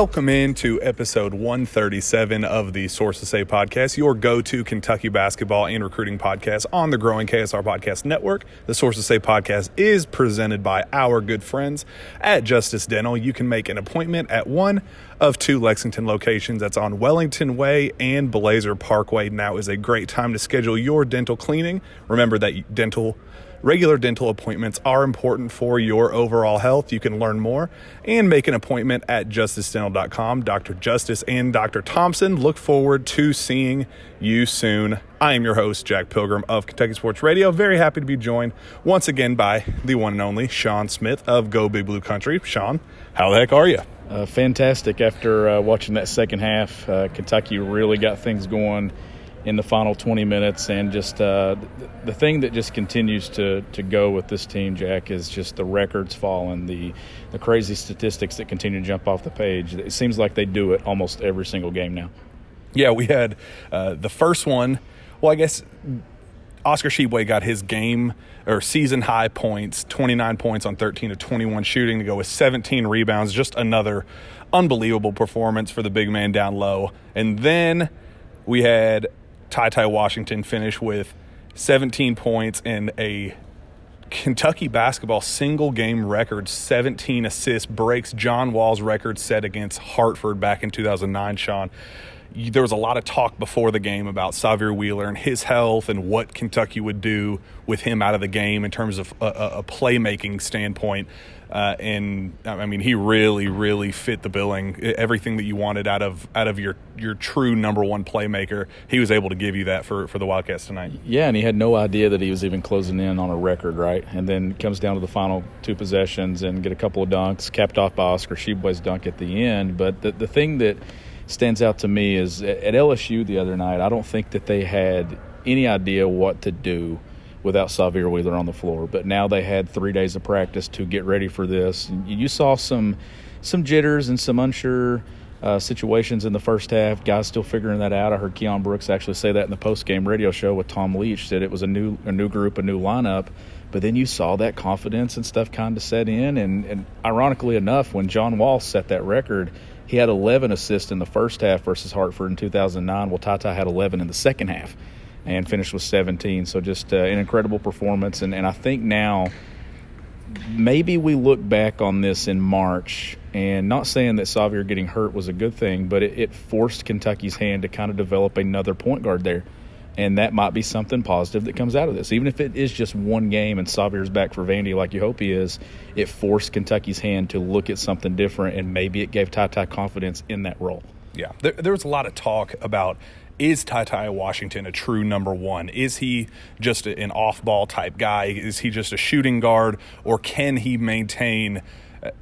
Welcome into episode 137 of the Sources Say podcast, your go to Kentucky basketball and recruiting podcast on the growing KSR Podcast Network. The Sources Say podcast is presented by our good friends at Justice Dental. You can make an appointment at one of two Lexington locations. That's on Wellington Way and Blazer Parkway. Now is a great time to schedule your dental cleaning. Remember that dental Regular dental appointments are important for your overall health. You can learn more and make an appointment at justicedental.com. Dr. Justice and Dr. Thompson look forward to seeing you soon. I am your host, Jack Pilgrim of Kentucky Sports Radio. Very happy to be joined once again by the one and only Sean Smith of Go Big Blue Country. Sean, how the heck are you? Uh, fantastic. After uh, watching that second half, uh, Kentucky really got things going in the final 20 minutes, and just uh, th- the thing that just continues to to go with this team, Jack, is just the records falling, the the crazy statistics that continue to jump off the page. It seems like they do it almost every single game now. Yeah, we had uh, the first one. Well, I guess Oscar Tshiebwe got his game or season high points 29 points on 13 to 21 shooting to go with 17 rebounds. Just another unbelievable performance for the big man down low. And then we had Ty Ty Washington finish with 17 points and a Kentucky basketball single game record, 17 assists, breaks John Wall's record set against Hartford back in 2009, Sean. There was a lot of talk before the game about Sahvir Wheeler and his health and what Kentucky would do with him out of the game in terms of a, a, playmaking standpoint. Uh, and I mean, he really, really fit the billing. Everything that you wanted out of out of your your true number one playmaker, he was able to give you that for for the Wildcats tonight. Yeah, and he had no idea that he was even closing in on a record, right? And then comes down to the final two possessions and get a couple of dunks, capped off by Oscar Tshiebwe's dunk at the end. But the the thing that stands out to me is at LSU the other night, I don't think that they had any idea what to do without Sahvir Wheeler on the floor. But now they had three days of practice to get ready for this. You saw some some jitters and some unsure uh, situations in the first half. Guys still figuring that out. I heard Keion Brooks actually say that in the post game radio show with Tom Leach that it was a new a new group, a new lineup. But then you saw that confidence and stuff kind of set in. And, and ironically enough, when John Wall set that record, he had 11 assists in the first half versus Hartford in 2009. Well, Ty Ty had 11 in the second half and finished with 17. So just uh, an incredible performance. And, and I think now maybe we look back on this in March and not saying that Sahvir getting hurt was a good thing, but it, it forced Kentucky's hand to kind of develop another point guard there. And that might be something positive that comes out of this. Even if it is just one game and Sahvir's back for Vandy like you hope he is, it forced Kentucky's hand to look at something different and maybe it gave Ty Ty confidence in that role. Yeah, there, there was a lot of talk about is Ty Ty Washington a true number one? Is he just an off ball type guy? Is he just a shooting guard? Or can he maintain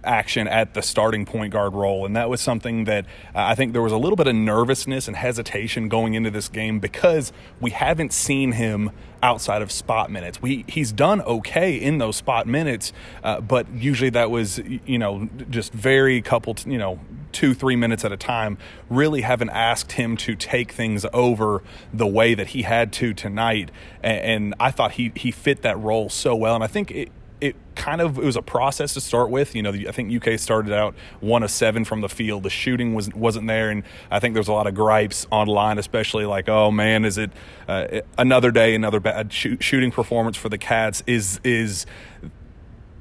action at the starting point guard role? And that was something that uh, I think there was a little bit of nervousness and hesitation going into this game because we haven't seen him outside of spot minutes. We he's done okay in those spot minutes, uh, but usually that was you know just very couple you know two three minutes at a time. Really haven't asked him to take things over the way that he had to tonight, and, and I thought he he fit that role so well, and I think it it kind of it was a process to start with. You know, I think UK started out one of seven from the field. The shooting was wasn't there, and I think there's a lot of gripes online, especially like, oh man, is it uh, another day, another bad shoot, shooting performance for the Cats? Is is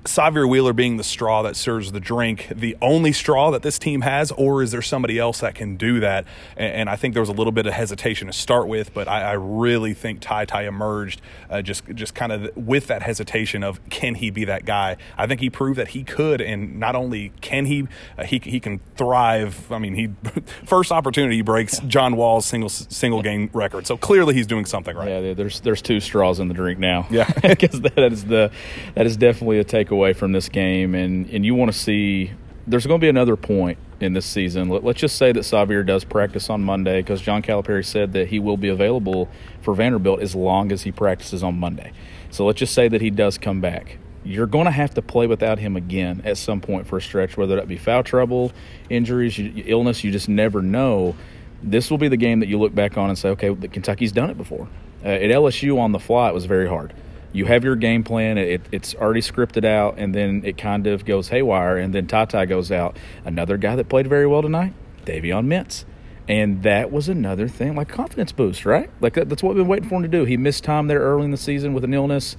Sahvir Wheeler being the straw that serves the drink, the only straw that this team has, or is there somebody else that can do that? And, and I think there was a little bit of hesitation to start with, but I, I really think Ty Ty emerged uh, just just kind of with that hesitation of can he be that guy? I think he proved that he could, and not only can he, uh, he he can thrive. I mean, he first opportunity breaks John Wall's single single game record, so clearly he's doing something right. Yeah, there's there's two straws in the drink now. Yeah. because that is the that is definitely a takeaway from this game, and and you want to see. There's going to be another point in this season. Let, us just say that Sahvir does practice on Monday because John Calipari said that he will be available for Vanderbilt as long as he practices on Monday. So let's just say that he does come back. You're going to have to play without him again at some point for a stretch, whether that be foul trouble, injuries, illness. You just never know. This will be the game that you look back on and say, okay, Kentucky's done it before. Uh, at LSU on the fly, it was very hard you have your game plan. It, it's already scripted out, and then it kind of goes haywire, and then Ty Ty goes out. Another guy that played very well tonight, Davion Mintz. And that was another thing, like confidence boost, right? Like that's what we've been waiting for him to do. He missed time there early in the season with an illness,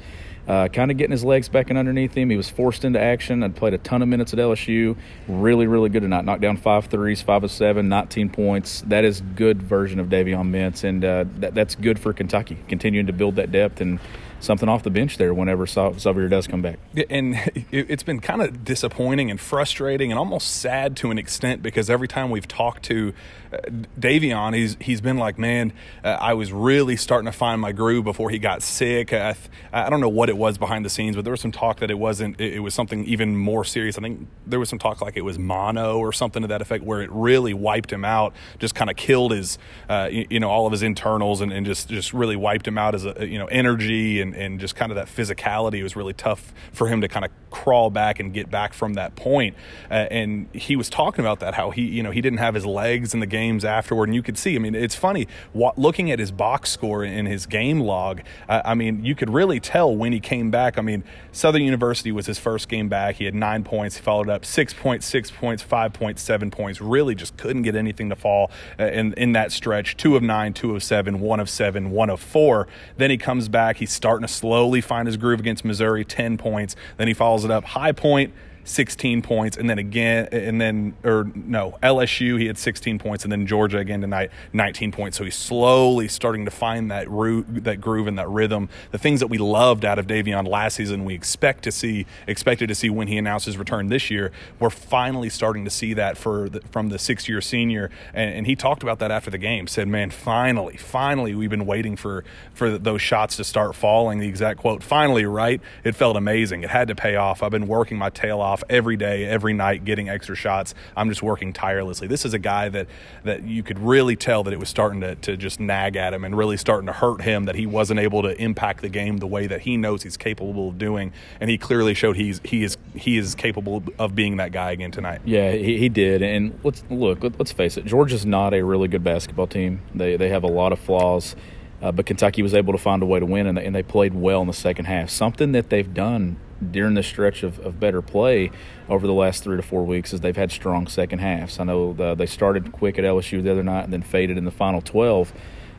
uh, kind of getting his legs back and underneath him. He was forced into action and played a ton of minutes at LSU. Really, really good tonight. Knocked down five threes, five of seven, 19 points. That is good version of Davion Mintz, and uh, that, that's good for Kentucky, continuing to build that depth and something off the bench there whenever Sahvir does come back. And it's been kind of disappointing and frustrating and almost sad to an extent because every time we've talked to uh, Davion, he's he's been like, man, uh, I was really starting to find my groove before he got sick. I, I don't know what it was behind the scenes, but there was some talk that it wasn't. It, was something even more serious. I think there was some talk like it was mono or something to that effect, where it really wiped him out, just kind of killed his, uh, you, you, know, all of his internals and, and just just really wiped him out as a you know energy and and, and just kind of that physicality was really tough for him to kind of crawl back and get back from that point. Uh, and he was talking about that, how he, you know, he didn't have his legs in the games afterward. And you could see, I mean, it's funny what, looking at his box score in his game log. I mean, you could really tell when he came back. I mean, Southern University was his first game back. He had nine points. He followed up six points, six points, five points, seven points. Really just couldn't get anything to fall uh, in, in that stretch. Two of nine, two of seven, one of seven, one of four. Then he comes back. He's starting to slowly find his groove against Missouri, 10 points. Then he follows it up. High Point, 16 points, and then again, and then, or no, LSU, he had 16 points, and then Georgia again tonight, 19 points. So he's slowly starting to find that root, that groove and that rhythm. The things that we loved out of Davion last season, we expect to see, expected to see when he announced his return this year. We're finally starting to see that for the, from the six year senior. And, and, he talked about that after the game, said, man, finally, finally, we've been waiting for, for those shots to start falling. The exact quote, finally, right? It felt amazing. It had to pay off. I've been working my tail off off every day, every night, getting extra shots. I'm just working tirelessly. This is a guy that that you could really tell that it was starting to, to just nag at him and really starting to hurt him that he wasn't able to impact the game the way that he knows he's capable of doing. And he clearly showed he's he is he is capable of being that guy again tonight. Yeah, he, he did. And let's look. Let's face it. Georgia's not a really good basketball team. They they have a lot of flaws. Uh, but Kentucky was able to find a way to win, and they, and they played well in the second half. Something that they've done during this stretch of, of better play over the last three to four weeks is they've had strong second halves. I know the, they started quick at LSU the other night and then faded in the final 12.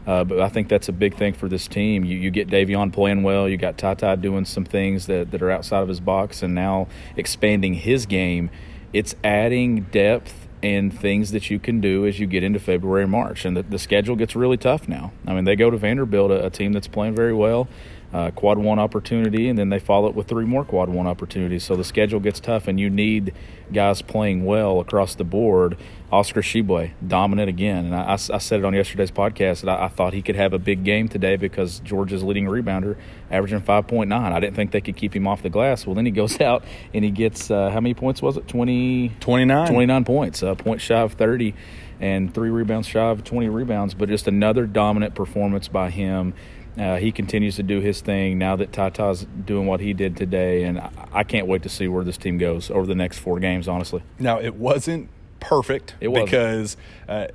Uh, but I think that's a big thing for this team. You, you get Davion playing well. You got Ty Ty doing some things that, that are outside of his box and now expanding his game. It's adding depth and things that you can do as you get into February and March. And the, the schedule gets really tough now. I mean, they go to Vanderbilt, a, a team that's playing very well uh, quad one opportunity, and then they follow it with three more quad one opportunities. So the schedule gets tough, and you need guys playing well across the board. Oscar Tshiebwe, dominant again. And I, I, said it on yesterday's podcast that I, I, thought he could have a big game today because Georgia's leading rebounder, averaging 5.9. I didn't think they could keep him off the glass. Well, then he goes out and he gets, uh, how many points was it? 20, 29. 29 points, a uh, point shy of 30 and three rebounds shy of 20 rebounds, but just another dominant performance by him. Uh, he continues to do his thing now that Ty Ty's doing what he did today, and I can't wait to see where this team goes over the next four games. Honestly, now it wasn't perfect it was because uh,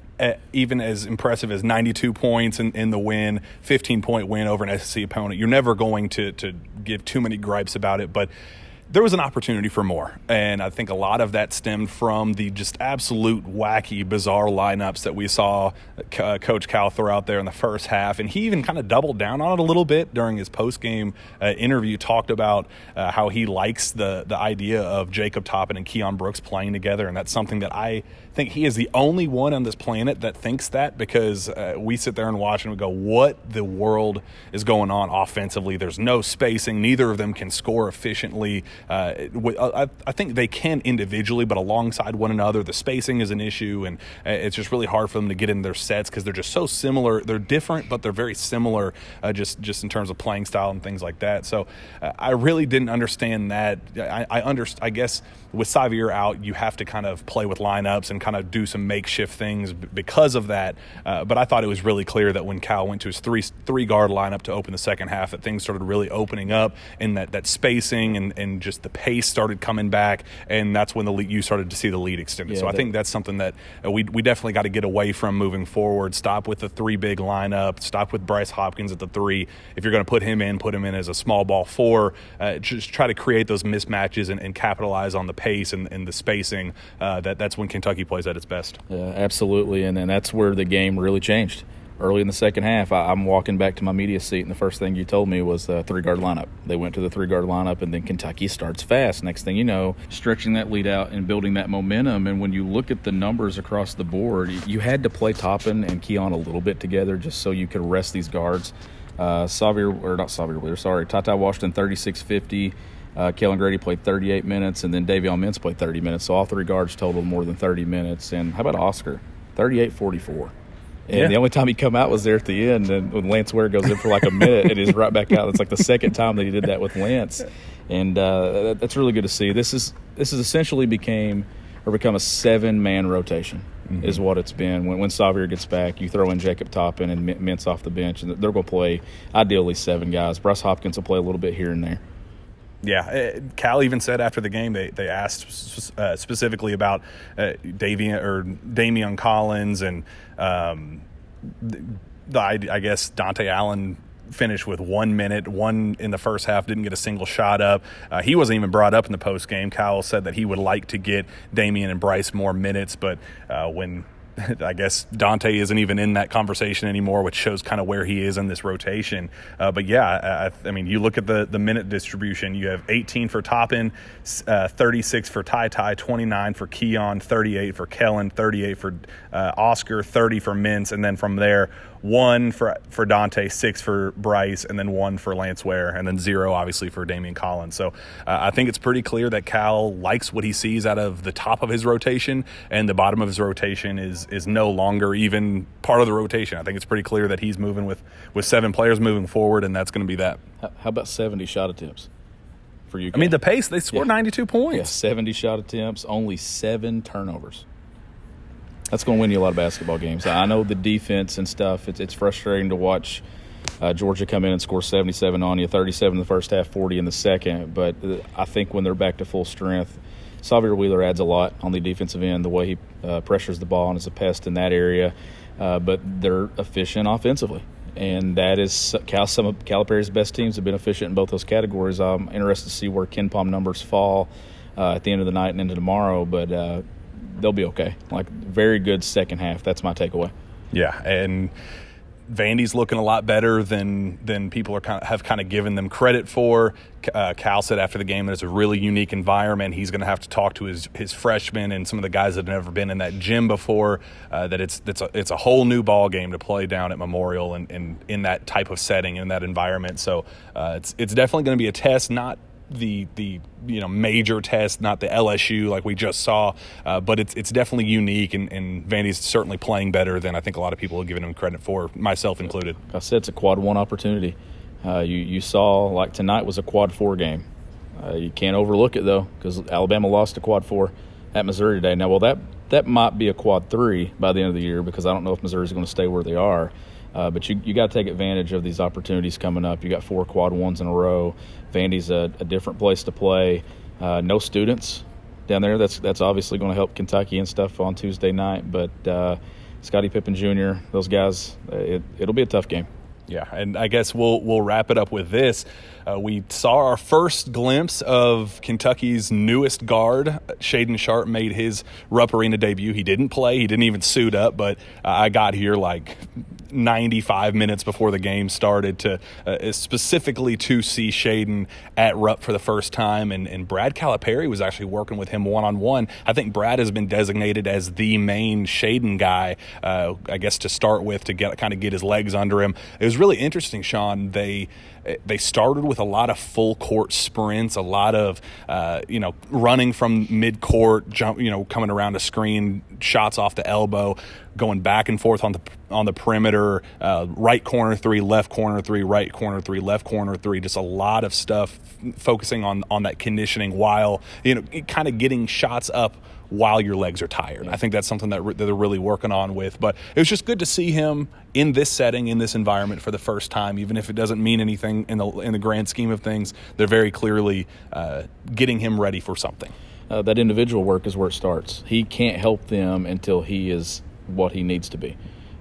even as impressive as 92 points in, in, the win, 15 point win over an SEC opponent, you're never going to to give too many gripes about it, but there was an opportunity for more. And I think a lot of that stemmed from the just absolute wacky, bizarre lineups that we saw uh, Coach Cal throw out there in the first half. And he even kind of doubled down on it a little bit during his post game uh, interview, talked about uh, how he likes the, the idea of Jacob Toppin and Keion Brooks playing together. And that's something that I think he is the only one on this planet that thinks that because uh, we sit there and watch and we go, what the world is going on offensively? There's no spacing. Neither of them can score efficiently. Uh, I, I, think they can individually, but alongside one another, the spacing is an issue, and uh, it's just really hard for them to get in their sets because they're just so similar. They're different, but they're very similar, uh, just just in terms of playing style and things like that. So uh, I really didn't understand that. I, I I guess with Sahvir out, you have to kind of play with lineups and kind of do some makeshift things because of that. Uh, but I thought it was really clear that when Cal went to his three three guard lineup to open the second half, that things started really opening up, and that that spacing and, and just the pace started coming back, and that's when the lead, you started to see the lead extended. Yeah, so I that- think that's something that uh, we we definitely got to get away from moving forward. Stop with the three big lineup. Stop with Bryce Hopkins at the three. If you're going to put him in, put him in as a small ball four. Uh, just try to create those mismatches and, and capitalize on the pace and, and the spacing. Uh, that that's when Kentucky plays at its best. Yeah, absolutely, and then that's where the game really changed. Early in the second half, I, I'm walking back to my media seat, and the first thing you told me was the three guard lineup. They went to the three guard lineup, and then Kentucky starts fast. Next thing you know, stretching that lead out and building that momentum. And when you look at the numbers across the board, you- had to play Toppin and Keion a little bit together just so you could rest these guards. Uh, or not Wheeler, sorry, Ty Ty Washington, 3650. Uh, Kellan Grady played 38 minutes, and then Davion Mintz played 30 minutes. So all three guards totaled more than 30 minutes. And how about Oscar? 38 44. And Yeah. the only time he come out was there at the end, and when Lance Ware goes in for like a minute, and he's right back out. It's like the second time that he did that with Lance, and uh, that, that's really good to see. This is this is essentially became or become a seven man rotation is what it's been. When when Sahvir gets back, you throw in Jacob Toppin and Min- Mintz off the bench, and they're going to play ideally seven guys. Bryce Hopkins will play a little bit here and there. Yeah, uh, Cal even said after the game they they asked uh, specifically about uh, Davian or Daimion Collins and um, the, the I, guess Dontaie Allen finished with one minute, one in the first half, didn't get a single shot up. Uh, he wasn't even brought up in the post game. Cal said that he would like to get Daimion and Bryce more minutes, but uh, when I guess Dontaie isn't even in that conversation anymore, which shows kind of where he is in this rotation. Uh, but yeah, I, I- mean, you look at the, the minute distribution. You have 18 for Toppin, uh, 36 for Ty Ty, 29 for Keion, 38 for Kellan, 38 for uh, Oscar, 30 for Mintz, and then from there, one for for Dontaie, six for Bryce, and then one for Lance Ware, and then zero obviously for Daimion Collins. So uh, I think it's pretty clear that Cal likes what he sees out of the top of his rotation, and the bottom of his rotation is is no longer even part of the rotation. I think it's pretty clear that he's moving with with seven players moving forward, and that's going to be that. How, about 70 shot attempts for you? I mean, the pace they scored Yeah. 92 Yeah, points. 70 shot attempts, only seven turnovers. That's going to win you a lot of basketball games. I know the defense and stuff. It's, it's frustrating to watch uh, Georgia come in and score 77 on you, 37 in the first half, 40 in the second. But uh, I think when they're back to full strength, Sahvir Wheeler adds a lot on the defensive end, the way he uh, pressures the ball and is a pest in that area. Uh, but they're efficient offensively. And that is Cal, some of Calipari's best teams have been efficient in both those categories. I'm interested to see where KenPom numbers fall uh, at the end of the night and into tomorrow, but uh, they'll be okay. Like, very good second half. That's my takeaway. Yeah, and Vandy's looking a lot better than than people are kind of, have kind of given them credit for. Uh, Cal said after the game that it's a really unique environment. He's going to have to talk to his his freshmen and some of the guys that have never been in that gym before. Uh, that it's it's a, it's a whole new ball game to play down at Memorial and, and in that type of setting in that environment. So uh, it's it's definitely going to be a test, not the the you know major test, not the LSU like we just saw, uh, but it's it's definitely unique, and, and Vandy's certainly playing better than I think a lot of people have given him credit for, myself included. Like I said it's a quad one opportunity. Uh, you you saw like tonight was a quad four game. Uh, you can't overlook it though because Alabama lost a quad four at Missouri today. Now, well that that might be a quad three by the end of the year because I don't know if Missouri's going to stay where they are. Uh, but you, you got to take advantage of these opportunities coming up. You got four quad ones in a row. Vandy's a, a different place to play. Uh, no students down there. That's that's obviously going to help Kentucky and stuff on Tuesday night. But uh, Scottie Pippen Jr., those guys, it, it'll be a tough game. Yeah, and I guess we'll we'll wrap it up with this. Uh, we saw our first glimpse of Kentucky's newest guard. Shaedon Sharpe made his Rupp Arena debut. He didn't play. He didn't even suit up, but uh, I got here like 95 minutes before the game started to uh, specifically to see Shaedon at Rupp for the first time. And, and Brad Calipari was actually working with him one on one. I think Brad has been designated as the main Shaedon guy, uh, I guess, to start with to get kind of get his legs under him. It was really interesting, Sean. They they started with a lot of full court sprints, a lot of uh, you know running from mid court, jump, you know, coming around a screen, shots off the elbow, going back and forth on the on the perimeter, uh, right corner three, left corner three, right corner three, left corner three. Just a lot of stuff focusing on on that conditioning while you know kind of getting shots up while your legs are tired. I think that's something that, re- that they're really working on with. But it was just good to see him in this setting, in this environment for the first time, even if it doesn't mean anything in the in the grand scheme of things. They're very clearly uh, getting him ready for something. Uh, that individual work is where it starts. He can't help them until he is what he needs to be.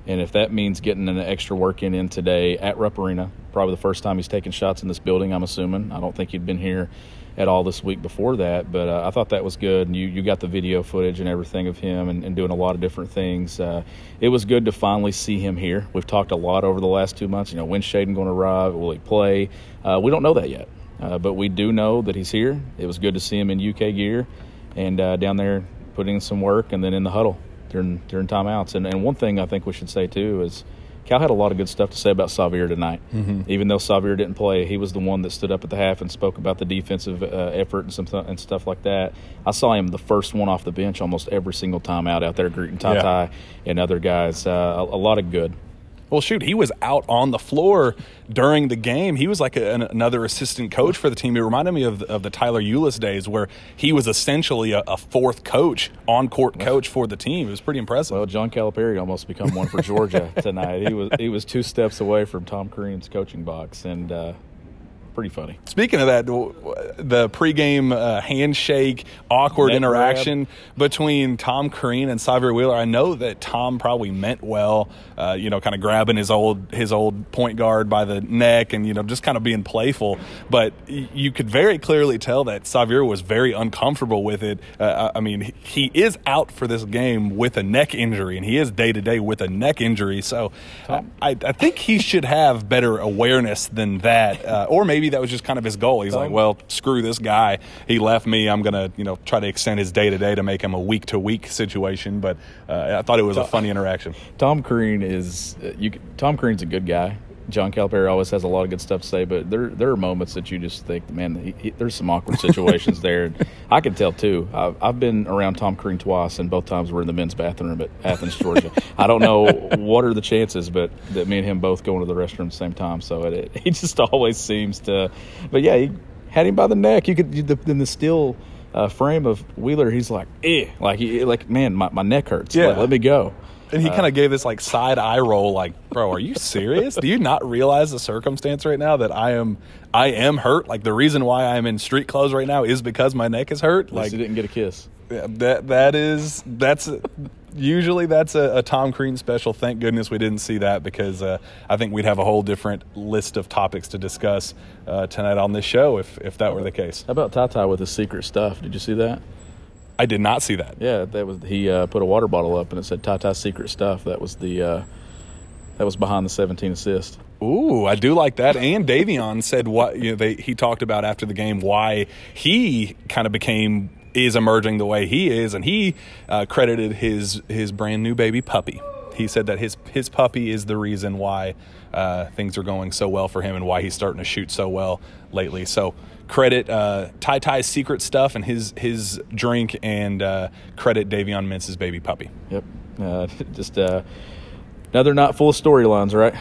And if that means getting an extra work in, in today at Rupp Arena, probably the first time he's taken shots in this building, I'm assuming. I don't think he'd been here at all this week before that, but uh, I thought that was good. And you, you got the video footage and everything of him and, and doing a lot of different things. Uh, it was good to finally see him here. We've talked a lot over the last two months. You know, when's Shaedon going to arrive? Will he play? Uh, we don't know that yet, uh, but we do know that he's here. It was good to see him in UK gear and uh, down there putting in some work and then in the huddle during during timeouts. And, and one thing I think we should say too is Cal had a lot of good stuff to say about Sahvir tonight. Mm-hmm. Even though Sahvir didn't play, he was the one that stood up at the half and spoke about the defensive uh, effort and some th- and stuff like that. I saw him the first one off the bench almost every single time out out there greeting Ty Ty and other guys. Uh, a, a lot of good. Well, shoot, he was out on the floor during the game. He was like a, an, another assistant coach for the team. It reminded me of, of the Tyler Ulis days where he was essentially a, a fourth coach, on court coach for the team. It was pretty impressive. Well, John Calipari almost become one for Georgia tonight. He was he was two steps away from Tom Crean's coaching box, and uh, pretty funny. Speaking of that, the pregame uh, handshake, awkward Neck interaction between Tom Crean and Sahvir Wheeler. I know that Tom probably meant well, uh, you know, kind of grabbing his old his old point guard by the neck and you know just kind of being playful. But you could very clearly tell that Sahvir was very uncomfortable with it. Uh, I mean, he is out for this game with a neck injury, and he is day to day with a neck injury. So I, I think he should have better awareness than that, uh, or maybe that was just kind of his goal. He's like, well, screw this guy. He left me. I'm gonna, you know, try to extend his day to day to make him a week to week situation. But uh, I thought it was a funny interaction. Tom Crean is uh, you. Tom Crean's a good guy. John Calipari always has a lot of good stuff to say, but there there are moments that you just think, man, he, he, there's some awkward situations there. I can tell too. I've, I've been around Tom Crean twice, and both times we're in the men's bathroom at Athens, Georgia. I don't know what are the chances, but that me and him both going to the restroom at the same time. So it, it, he just always seems to. But yeah, he had him by the neck. You could you, the, in the still. Uh, frame of Wheeler, he's like, eh, like, he, like, man, my, my neck hurts. Yeah. Let me go. And he kind of gave this like side eye roll, like, "Bro, are you serious? Do you not realize the circumstance right now that I am, I am hurt? Like the reason why I am in street clothes right now is because my neck is hurt. Like Like he didn't get a kiss. that that is that's usually that's a, a Tom Crean special. Thank goodness we didn't see that because uh, I think we'd have a whole different list of topics to discuss uh, tonight on this show if if that were the case. How about Ty Ty with his secret stuff? Did you see that? I did not see that. Yeah, that was he uh, put a water bottle up and it said Ty Ty's secret stuff. That was the uh, that was behind the 17 assist. Ooh, I do like that. And Davion said what you know they he talked about after the game why he kind of became is emerging the way he is, and he uh, credited his his brand new baby puppy. He said that his his puppy is the reason why uh, things are going so well for him and why he's starting to shoot so well lately. So credit uh, Ty Ty's secret stuff and his his drink, and uh, credit Davion Mintz's baby puppy. Yep, uh, just uh, another not full of storylines, right?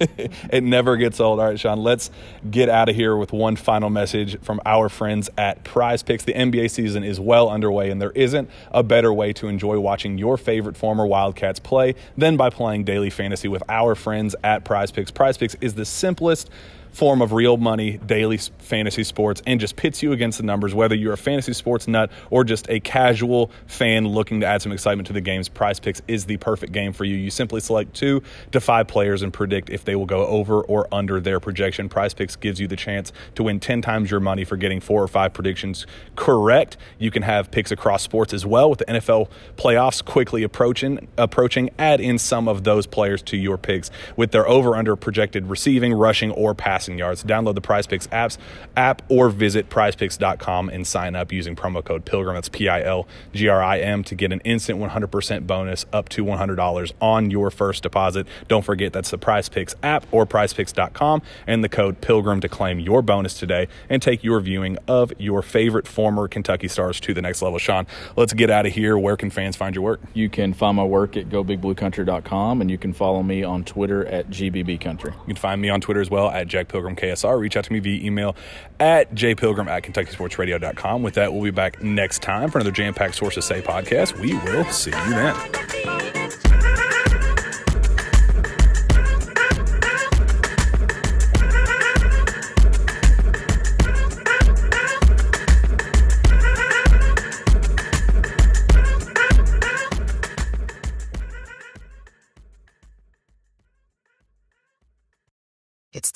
it never gets old. All right, Sean, let's get out of here with one final message from our friends at Prize Picks. The NBA season is well underway, and there isn't a better way to enjoy watching your favorite former Wildcats play than by playing daily fantasy with our friends at Prize Picks. Prize Picks is the simplest form of real money daily fantasy sports and just pits you against the numbers whether you're a fantasy sports nut or just a casual fan looking to add some excitement to the games prize picks is the perfect game for you. You simply select two to five players and predict if they will go over or under their projection. Prize picks gives you the chance to win 10 times your money for getting four or five predictions correct. You can have picks across sports as well with the nfl playoffs quickly approaching approaching. Add in some of those players to your picks with their over under projected receiving rushing or passing yards. Download the prize picks apps app or visit prizepicks.com and sign up using promo code pilgrim. That's p-i-l-g-r-i-m to get an instant 100% bonus up to $100 on your first deposit. Don't forget that's the prize picks app or prizepicks.com and the code pilgrim to claim your bonus today and take your viewing of your favorite former kentucky stars to the next level. Sean let's get out of here. Where can fans find your work? You can find my work at gobigbluecountry.com and you can follow me on Twitter at gbbcountry. You can find me on Twitter as well at Jack Pilgrim KSR. Reach out to me via email at jpilgrim at KentuckySportsRadio.com. With that, we'll be back next time for another jam packed Sources Say podcast. We will see you then.